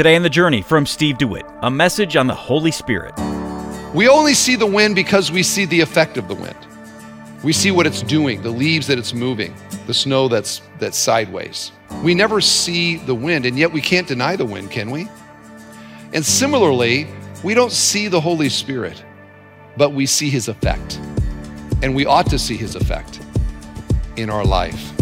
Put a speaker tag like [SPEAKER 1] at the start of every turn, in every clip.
[SPEAKER 1] Today on The Journey from Steve DeWitt, a message on the Holy Spirit.
[SPEAKER 2] We only see the wind because we see the effect of the wind. We see what it's doing, the leaves that it's moving, the snow that's that's sideways. We never see the wind, and yet we can't deny the wind, can we? And similarly, we don't see the Holy Spirit, but we see his effect. And we ought to see his effect in our life.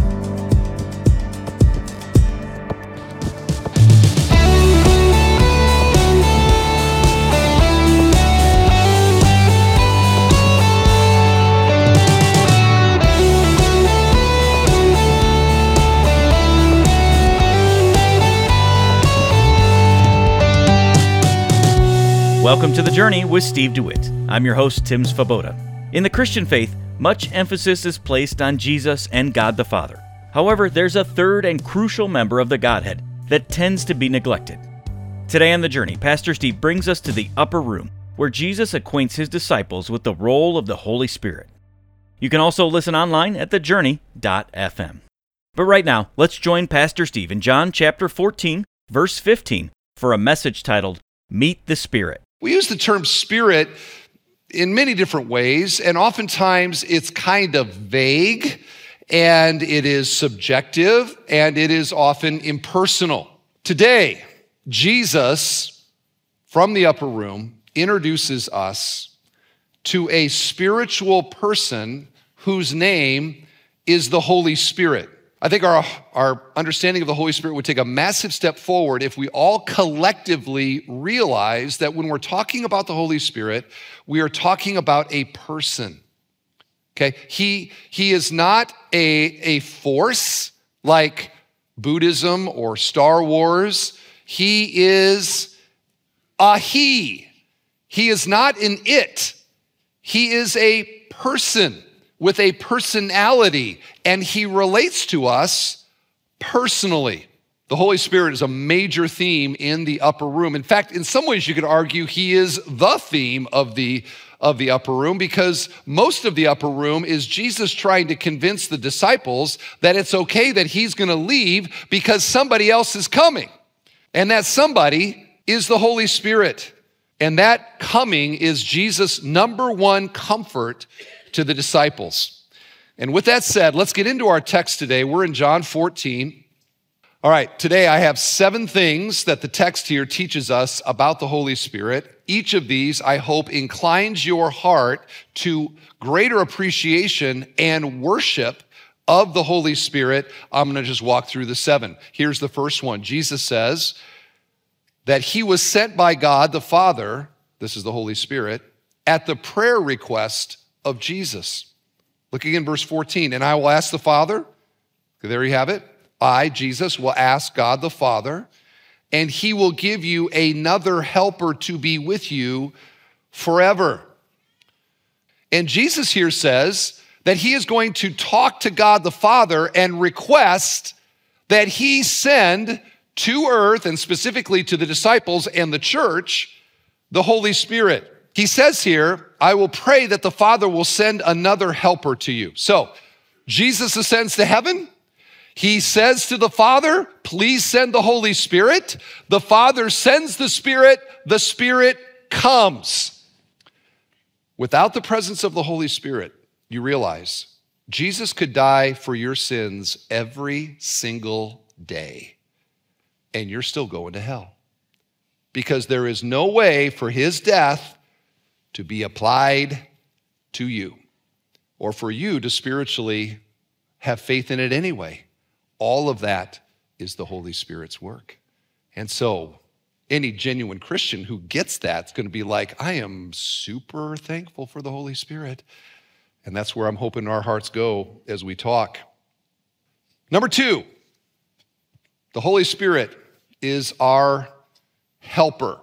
[SPEAKER 1] Welcome to The Journey with Steve DeWitt. I'm your host, Tim Svoboda. In the Christian faith, much emphasis is placed on Jesus and God the Father. However, there's a third and crucial member of the Godhead that tends to be neglected. Today on The Journey, Pastor Steve brings us to the upper room where Jesus acquaints his disciples with the role of the Holy Spirit. You can also listen online at thejourney.fm. But right now, let's join Pastor Steve in John chapter 14, verse 15 for a message titled Meet the Spirit.
[SPEAKER 2] We use the term spirit in many different ways, and oftentimes it's kind of vague and it is subjective and it is often impersonal. Today, Jesus from the upper room introduces us to a spiritual person whose name is the Holy Spirit. I think our, our understanding of the Holy Spirit would take a massive step forward if we all collectively realize that when we're talking about the Holy Spirit, we are talking about a person. Okay? He, he is not a, a force like Buddhism or Star Wars. He is a he. He is not an it. He is a person with a personality, and he relates to us personally. The Holy Spirit is a major theme in the upper room. In fact, in some ways, you could argue he is the theme of the, of the upper room because most of the upper room is Jesus trying to convince the disciples that it's okay that he's going to leave because somebody else is coming. And that somebody is the Holy Spirit. And that coming is Jesus' number one comfort to the disciples. And with that said, let's get into our text today. We're in John 14. All right, today I have seven things that the text here teaches us about the Holy Spirit. Each of these, I hope, inclines your heart to greater appreciation and worship of the Holy Spirit. I'm going to just walk through the seven. Here's the first one Jesus says that he was sent by God the Father, this is the Holy Spirit, at the prayer request of Jesus. Look again, verse 14. And I will ask the Father, there you have it. I, Jesus, will ask God the Father, and he will give you another helper to be with you forever. And Jesus here says that he is going to talk to God the Father and request that he send to earth, and specifically to the disciples and the church, the Holy Spirit. He says here, I will pray that the Father will send another helper to you. So, Jesus ascends to heaven. He says to the Father, Please send the Holy Spirit. The Father sends the Spirit, the Spirit comes. Without the presence of the Holy Spirit, you realize Jesus could die for your sins every single day, and you're still going to hell. Because there is no way for his death to be applied to you or for you to spiritually have faith in it anyway. All of that is the Holy Spirit's work. And so, any genuine Christian who gets that is going to be like, I am super thankful for the Holy Spirit. And that's where I'm hoping our hearts go as we talk. Number two, the Holy Spirit is our helper.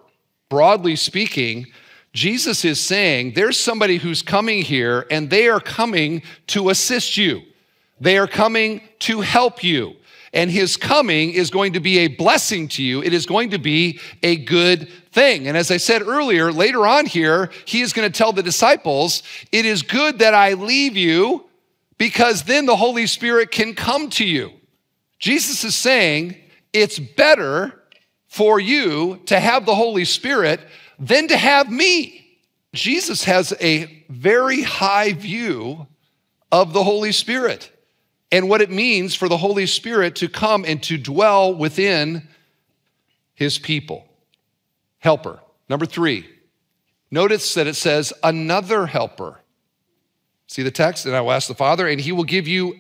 [SPEAKER 2] Broadly speaking, Jesus is saying there's somebody who's coming here and they are coming to assist you. They are coming to help you. And his coming is going to be a blessing to you. It is going to be a good thing. And as I said earlier, later on here, he is going to tell the disciples, It is good that I leave you because then the Holy Spirit can come to you. Jesus is saying, It's better for you to have the Holy Spirit than to have me. Jesus has a very high view of the Holy Spirit and what it means for the Holy Spirit to come and to dwell within his people. Helper. Number three, notice that it says another helper. See the text? And I will ask the Father, and he will give you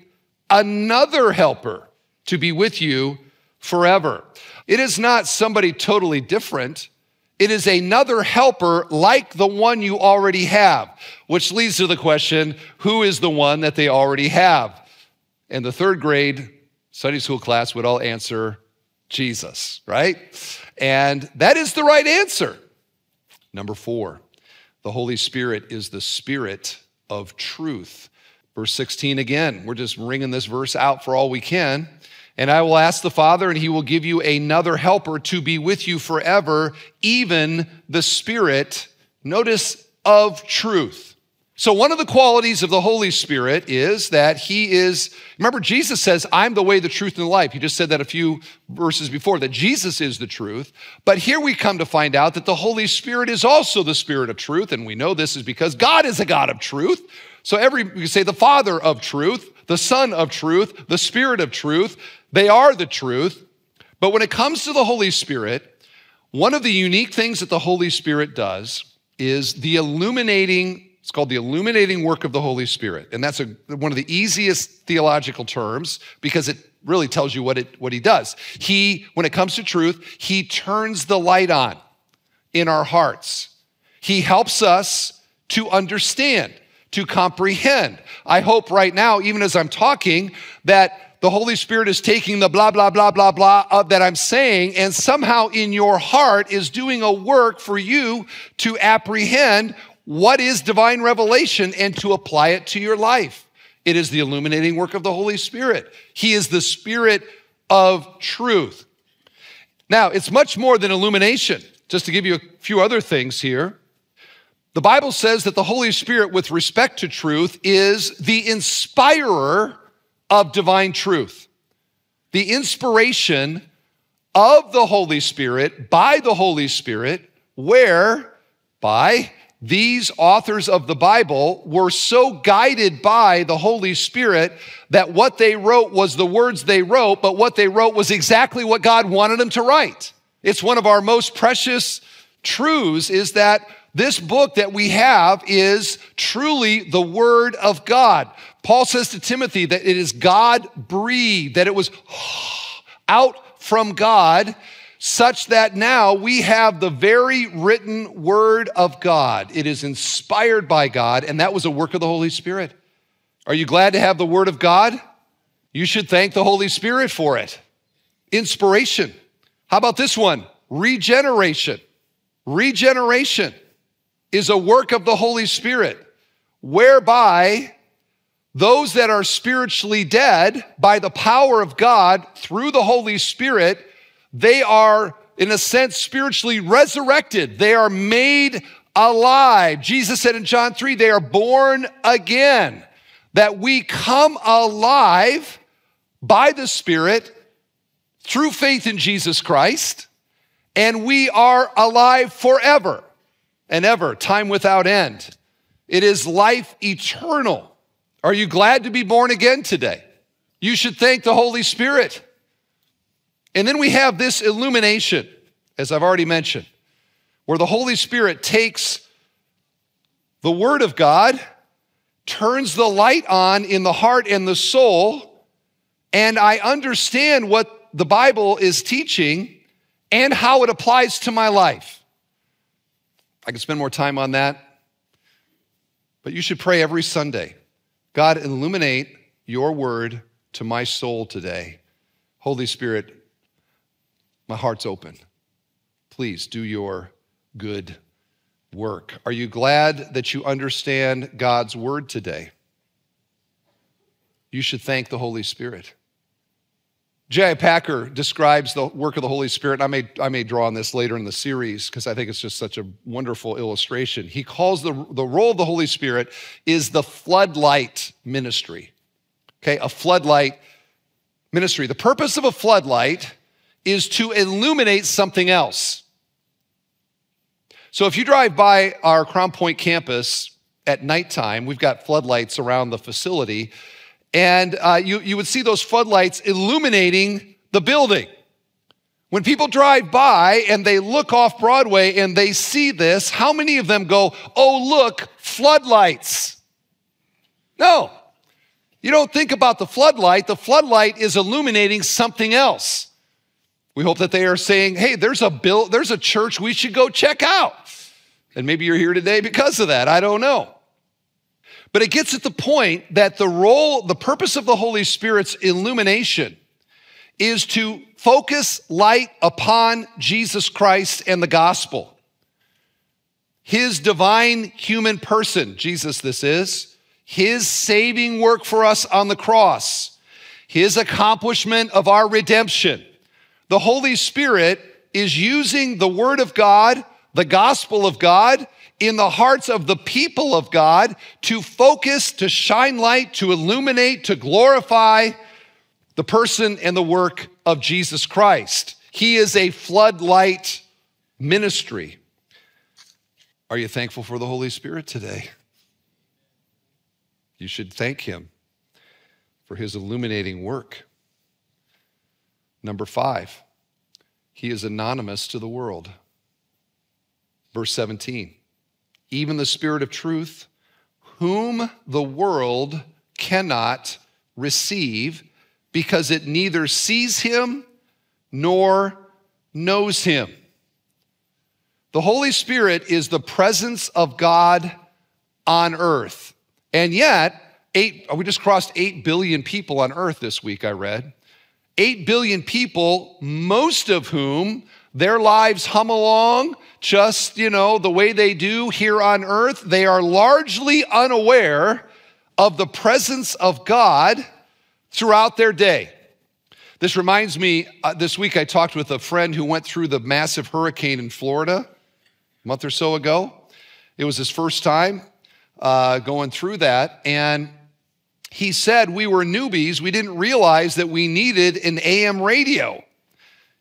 [SPEAKER 2] another helper to be with you forever. It is not somebody totally different. It is another helper like the one you already have, which leads to the question who is the one that they already have? And the third grade Sunday school class would all answer Jesus, right? And that is the right answer. Number four, the Holy Spirit is the Spirit of truth. Verse 16 again, we're just wringing this verse out for all we can. And I will ask the Father, and he will give you another helper to be with you forever, even the Spirit, notice, of truth. So, one of the qualities of the Holy Spirit is that He is, remember, Jesus says, I'm the way, the truth, and the life. He just said that a few verses before, that Jesus is the truth. But here we come to find out that the Holy Spirit is also the Spirit of truth. And we know this is because God is a God of truth. So, every, you say the Father of truth, the Son of truth, the Spirit of truth, they are the truth. But when it comes to the Holy Spirit, one of the unique things that the Holy Spirit does is the illuminating it's called the illuminating work of the Holy Spirit. And that's a, one of the easiest theological terms because it really tells you what, it, what he does. He, when it comes to truth, he turns the light on in our hearts. He helps us to understand, to comprehend. I hope right now, even as I'm talking, that the Holy Spirit is taking the blah, blah, blah, blah, blah of, that I'm saying, and somehow in your heart is doing a work for you to apprehend what is divine revelation and to apply it to your life. It is the illuminating work of the Holy Spirit. He is the Spirit of truth. Now, it's much more than illumination. Just to give you a few other things here. The Bible says that the Holy Spirit, with respect to truth, is the inspirer of divine truth. The inspiration of the Holy Spirit by the Holy Spirit, where by these authors of the Bible were so guided by the Holy Spirit that what they wrote was the words they wrote, but what they wrote was exactly what God wanted them to write. It's one of our most precious truths is that this book that we have is truly the Word of God. Paul says to Timothy that it is God breathed, that it was out from God such that now we have the very written word of God. It is inspired by God, and that was a work of the Holy Spirit. Are you glad to have the word of God? You should thank the Holy Spirit for it. Inspiration. How about this one? Regeneration. Regeneration is a work of the Holy Spirit whereby those that are spiritually dead by the power of God through the Holy Spirit they are, in a sense, spiritually resurrected. They are made alive. Jesus said in John 3, they are born again. That we come alive by the Spirit through faith in Jesus Christ, and we are alive forever and ever, time without end. It is life eternal. Are you glad to be born again today? You should thank the Holy Spirit. And then we have this illumination, as I've already mentioned, where the Holy Spirit takes the Word of God, turns the light on in the heart and the soul, and I understand what the Bible is teaching and how it applies to my life. I could spend more time on that, but you should pray every Sunday God, illuminate your word to my soul today. Holy Spirit, my heart's open. Please do your good work. Are you glad that you understand God's word today? You should thank the Holy Spirit. J.I. Packer describes the work of the Holy Spirit, and I may, I may draw on this later in the series because I think it's just such a wonderful illustration. He calls the, the role of the Holy Spirit is the floodlight ministry. Okay, a floodlight ministry. The purpose of a floodlight is to illuminate something else. So if you drive by our Crown Point campus at nighttime, we've got floodlights around the facility, and uh, you, you would see those floodlights illuminating the building. When people drive by and they look off Broadway and they see this, how many of them go, Oh, look, floodlights? No. You don't think about the floodlight. The floodlight is illuminating something else. We hope that they are saying, Hey, there's a bill, there's a church we should go check out. And maybe you're here today because of that. I don't know. But it gets at the point that the role, the purpose of the Holy Spirit's illumination is to focus light upon Jesus Christ and the gospel. His divine human person, Jesus, this is, his saving work for us on the cross, his accomplishment of our redemption. The Holy Spirit is using the Word of God, the gospel of God, in the hearts of the people of God to focus, to shine light, to illuminate, to glorify the person and the work of Jesus Christ. He is a floodlight ministry. Are you thankful for the Holy Spirit today? You should thank Him for His illuminating work. Number five, He is anonymous to the world. Verse 17, even the Spirit of truth, whom the world cannot receive because it neither sees him nor knows him. The Holy Spirit is the presence of God on earth. And yet, eight, we just crossed 8 billion people on earth this week, I read. 8 billion people, most of whom their lives hum along just, you know, the way they do here on earth. They are largely unaware of the presence of God throughout their day. This reminds me, uh, this week I talked with a friend who went through the massive hurricane in Florida a month or so ago. It was his first time uh, going through that. And he said, We were newbies. We didn't realize that we needed an AM radio.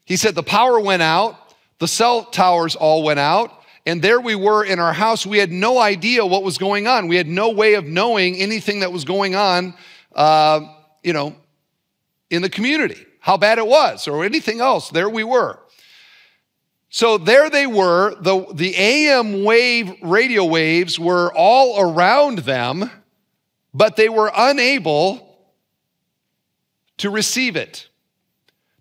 [SPEAKER 2] He said, The power went out, the cell towers all went out. And there we were in our house. We had no idea what was going on. We had no way of knowing anything that was going on uh, you know, in the community, how bad it was, or anything else. There we were. So there they were. The, the AM wave, radio waves were all around them, but they were unable to receive it.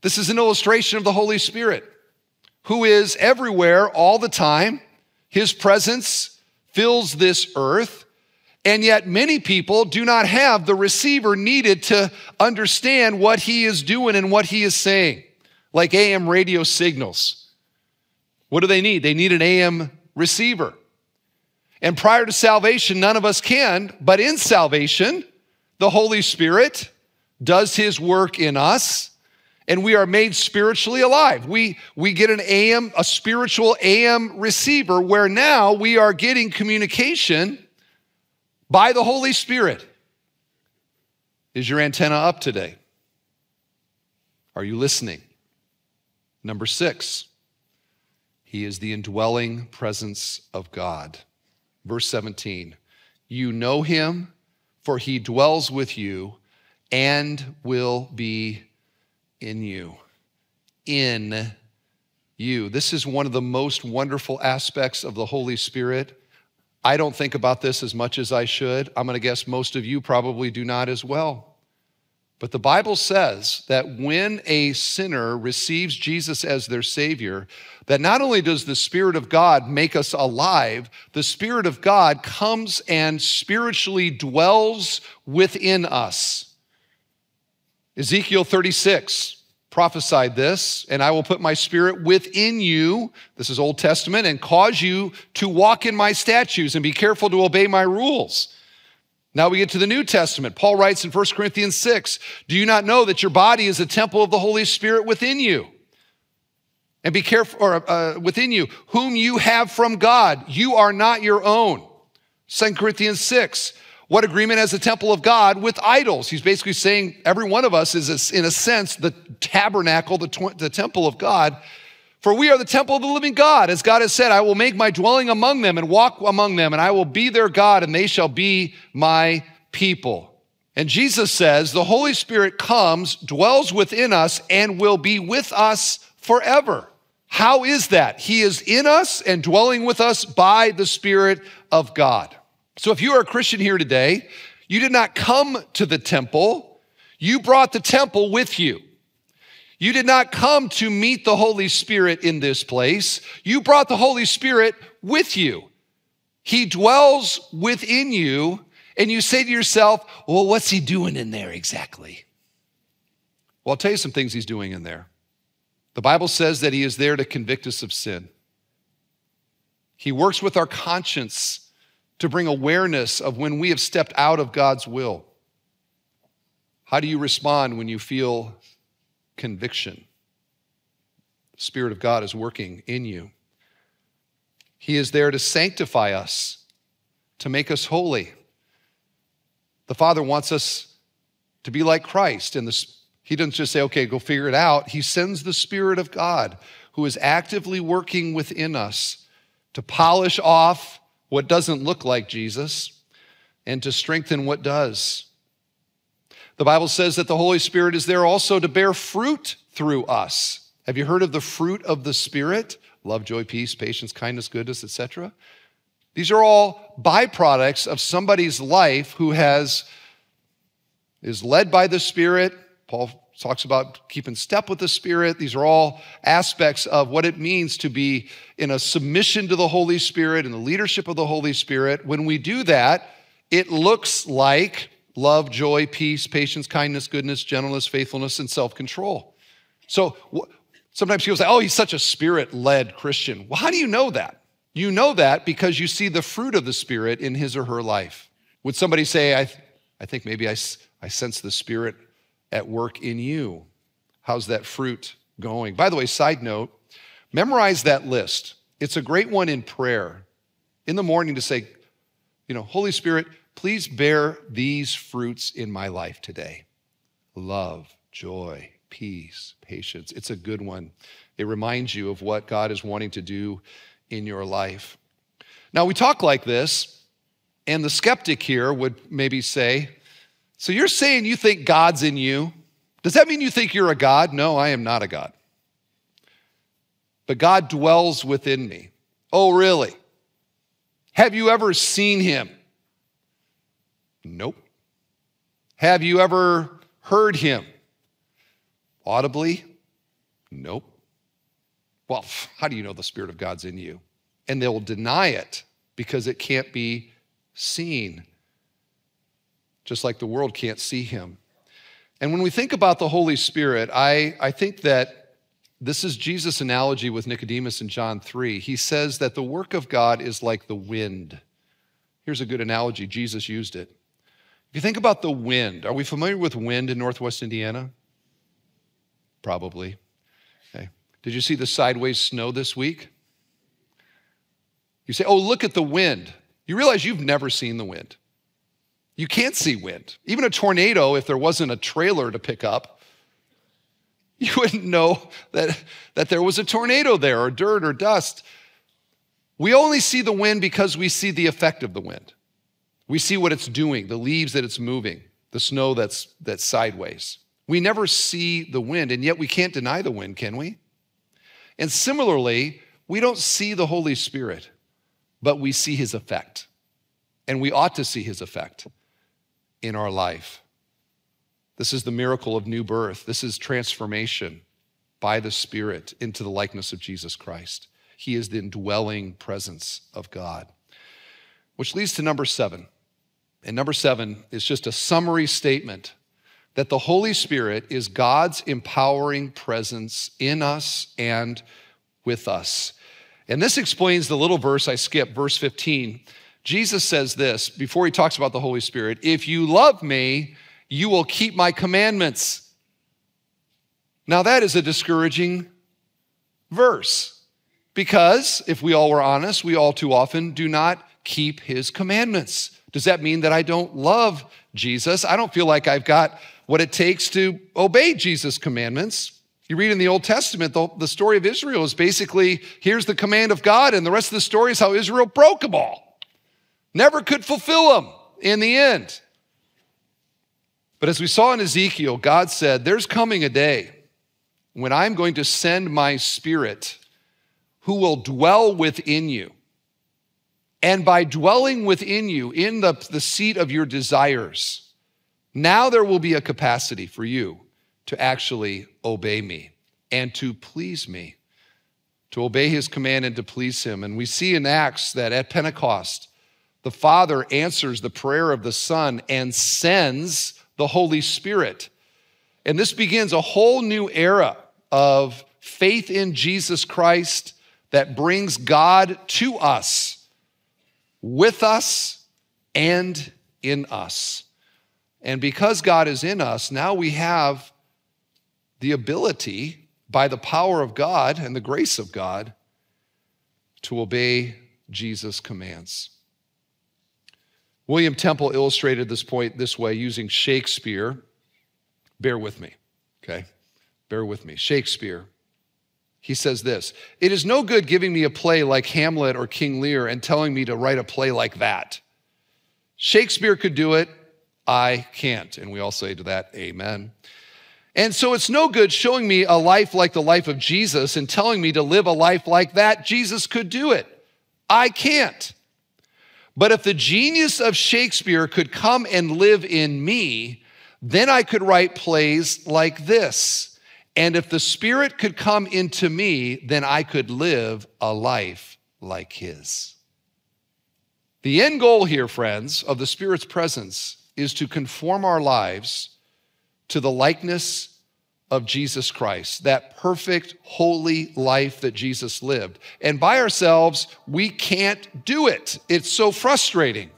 [SPEAKER 2] This is an illustration of the Holy Spirit, who is everywhere all the time. His presence fills this earth. And yet, many people do not have the receiver needed to understand what he is doing and what he is saying, like AM radio signals. What do they need? They need an AM receiver. And prior to salvation, none of us can, but in salvation, the Holy Spirit does his work in us and we are made spiritually alive. We, we get an AM, a spiritual AM receiver where now we are getting communication by the Holy Spirit. Is your antenna up today? Are you listening? Number six, he is the indwelling presence of God. Verse 17, you know him, for he dwells with you and will be in you. In you. This is one of the most wonderful aspects of the Holy Spirit I don't think about this as much as I should. I'm going to guess most of you probably do not as well. But the Bible says that when a sinner receives Jesus as their Savior, that not only does the Spirit of God make us alive, the Spirit of God comes and spiritually dwells within us. Ezekiel 36, prophesied this, and I will put my spirit within you, this is Old Testament, and cause you to walk in my statutes and be careful to obey my rules. Now we get to the New Testament. Paul writes in 1 Corinthians 6 Do you not know that your body is a temple of the Holy Spirit within you? And be careful, or uh, within you, whom you have from God. You are not your own. 2 Corinthians 6 What agreement has the temple of God with idols? He's basically saying every one of us is, in a sense, the tabernacle, the, the temple of God. For we are the temple of the living God. As God has said, I will make my dwelling among them and walk among them, and I will be their God, and they shall be my people. And Jesus says, the Holy Spirit comes, dwells within us, and will be with us forever. How is that? He is in us and dwelling with us by the Spirit of God. So if you are a Christian here today, you did not come to the temple, you brought the temple with you. You did not come to meet the Holy Spirit in this place. You brought the Holy Spirit with you. He dwells within you, and you say to yourself, Well, what's he doing in there exactly? Well, I'll tell you some things he's doing in there. The Bible says that he is there to convict us of sin. He works with our conscience to bring awareness of when we have stepped out of God's will. How do you respond when you feel conviction. The Spirit of God is working in you. He is there to sanctify us, to make us holy. The Father wants us to be like Christ. And He doesn't just say, okay, go figure it out. He sends the Spirit of God who is actively working within us to polish off what doesn't look like Jesus and to strengthen what does. The Bible says that the Holy Spirit is there also to bear fruit through us. Have you heard of the fruit of the Spirit? Love, joy, peace, patience, kindness, goodness, etc. These are all byproducts of somebody's life who has is led by the Spirit. Paul talks about keeping step with the Spirit. These are all aspects of what it means to be in a submission to the Holy Spirit and the leadership of the Holy Spirit. When we do that, it looks like love, joy, peace, patience, kindness, goodness, gentleness, faithfulness, and self control. So sometimes people say, oh, he's such a spirit led Christian. Well, how do you know that? You know that because you see the fruit of the Spirit in his or her life. Would somebody say, I, I think maybe I, I sense the Spirit at work in you? How's that fruit going? By the way, side note, memorize that list. It's a great one in prayer in the morning to say, you know, Holy Spirit, Please bear these fruits in my life today love, joy, peace, patience. It's a good one. It reminds you of what God is wanting to do in your life. Now, we talk like this, and the skeptic here would maybe say, So you're saying you think God's in you? Does that mean you think you're a God? No, I am not a God. But God dwells within me. Oh, really? Have you ever seen him? Nope. Have you ever heard him? Audibly? Nope. Well, how do you know the Spirit of God's in you? And they'll deny it because it can't be seen, just like the world can't see him. And when we think about the Holy Spirit, I, I think that this is Jesus' analogy with Nicodemus in John 3. He says that the work of God is like the wind. Here's a good analogy, Jesus used it. If you think about the wind, are we familiar with wind in Northwest Indiana? Probably. Okay. Did you see the sideways snow this week? You say, oh, look at the wind. You realize you've never seen the wind. You can't see wind. Even a tornado, if there wasn't a trailer to pick up, you wouldn't know that, that there was a tornado there or dirt or dust. We only see the wind because we see the effect of the wind. We see what it's doing, the leaves that it's moving, the snow that's, that's sideways. We never see the wind, and yet we can't deny the wind, can we? And similarly, we don't see the Holy Spirit, but we see his effect. And we ought to see his effect in our life. This is the miracle of new birth. This is transformation by the Spirit into the likeness of Jesus Christ. He is the indwelling presence of God. Which leads to number seven. And number seven is just a summary statement that the Holy Spirit is God's empowering presence in us and with us. And this explains the little verse I skipped, verse 15. Jesus says this before he talks about the Holy Spirit If you love me, you will keep my commandments. Now, that is a discouraging verse because if we all were honest, we all too often do not keep his commandments. Does that mean that I don't love Jesus? I don't feel like I've got what it takes to obey Jesus' commandments. You read in the Old Testament, the, the story of Israel is basically here's the command of God, and the rest of the story is how Israel broke them all. Never could fulfill them in the end. But as we saw in Ezekiel, God said, There's coming a day when I'm going to send my spirit who will dwell within you. And by dwelling within you in the, the seat of your desires, now there will be a capacity for you to actually obey me and to please me, to obey his command and to please him. And we see in Acts that at Pentecost, the Father answers the prayer of the Son and sends the Holy Spirit. And this begins a whole new era of faith in Jesus Christ that brings God to us, with us, and in us. And because God is in us, now we have the ability, by the power of God and the grace of God, to obey Jesus' commands. William Temple illustrated this point this way using Shakespeare. Bear with me, okay? Bear with me. Shakespeare. He says this It is no good giving me a play like Hamlet or King Lear and telling me to write a play like that. Shakespeare could do it, I can't. And we all say to that, Amen. And so it's no good showing me a life like the life of Jesus and telling me to live a life like that. Jesus could do it. I can't. But if the genius of Shakespeare could come and live in me, then I could write plays like this. And if the Spirit could come into me, then I could live a life like His. The end goal here, friends, of the Spirit's presence is to conform our lives to the likeness of Jesus Christ, that perfect, holy life that Jesus lived. And by ourselves, we can't do it. It's so frustrating.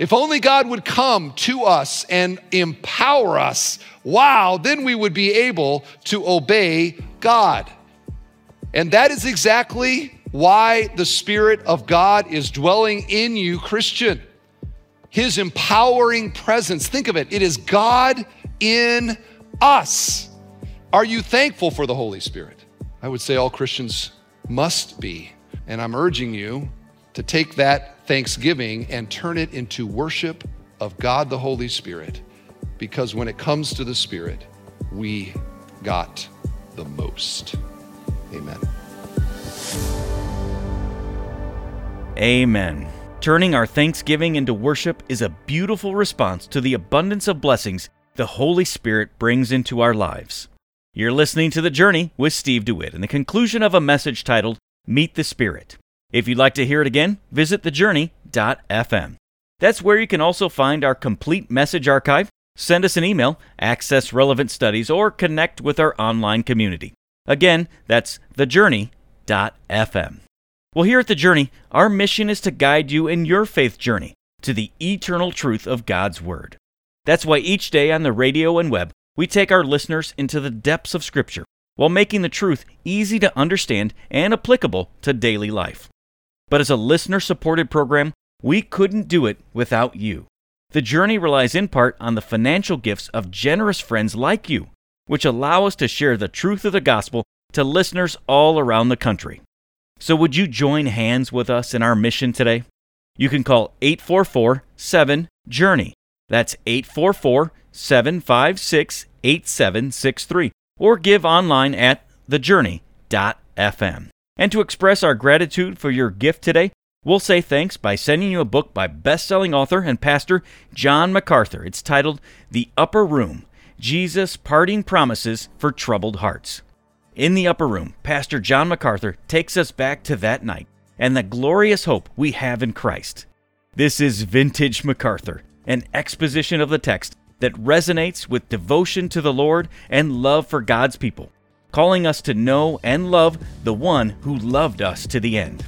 [SPEAKER 2] If only God would come to us and empower us, wow, then we would be able to obey God. And that is exactly why the Spirit of God is dwelling in you, Christian. His empowering presence. Think of it, it is God in us. Are you thankful for the Holy Spirit? I would say all Christians must be. And I'm urging you to take that thanksgiving and turn it into worship of God the Holy Spirit. Because when it comes to the Spirit, we got the most. Amen.
[SPEAKER 1] Amen. Turning our thanksgiving into worship is a beautiful response to the abundance of blessings the Holy Spirit brings into our lives. You're listening to The Journey with Steve DeWitt and the conclusion of a message titled Meet the Spirit. If you'd like to hear it again, visit thejourney.fm. That's where you can also find our complete message archive, send us an email, access relevant studies, or connect with our online community. Again, that's thejourney.fm. Well, here at The Journey, our mission is to guide you in your faith journey to the eternal truth of God's Word. That's why each day on the radio and web, we take our listeners into the depths of Scripture while making the truth easy to understand and applicable to daily life. But as a listener supported program, we couldn't do it without you. The journey relies in part on the financial gifts of generous friends like you, which allow us to share the truth of the gospel to listeners all around the country. So, would you join hands with us in our mission today? You can call 844 7 Journey. That's 844 756 8763 or give online at thejourney.fm. And to express our gratitude for your gift today, we'll say thanks by sending you a book by best-selling author and pastor John MacArthur. It's titled The Upper Room: Jesus' Parting Promises for Troubled Hearts. In the upper room, Pastor John MacArthur takes us back to that night and the glorious hope we have in Christ. This is Vintage MacArthur, an exposition of the text that resonates with devotion to the Lord and love for God's people, calling us to know and love the one who loved us to the end.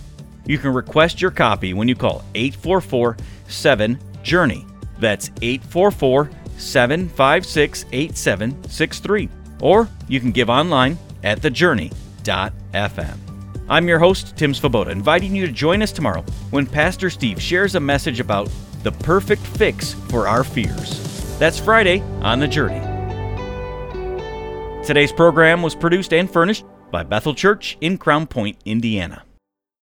[SPEAKER 1] You can request your copy when you call 844 7 Journey. That's 844 756 8763. Or you can give online at thejourney.fm. I'm your host, Tim Svoboda, inviting you to join us tomorrow when Pastor Steve shares a message about the perfect fix for our fears. That's Friday on The Journey. Today's program was produced and furnished by Bethel Church in Crown Point, Indiana.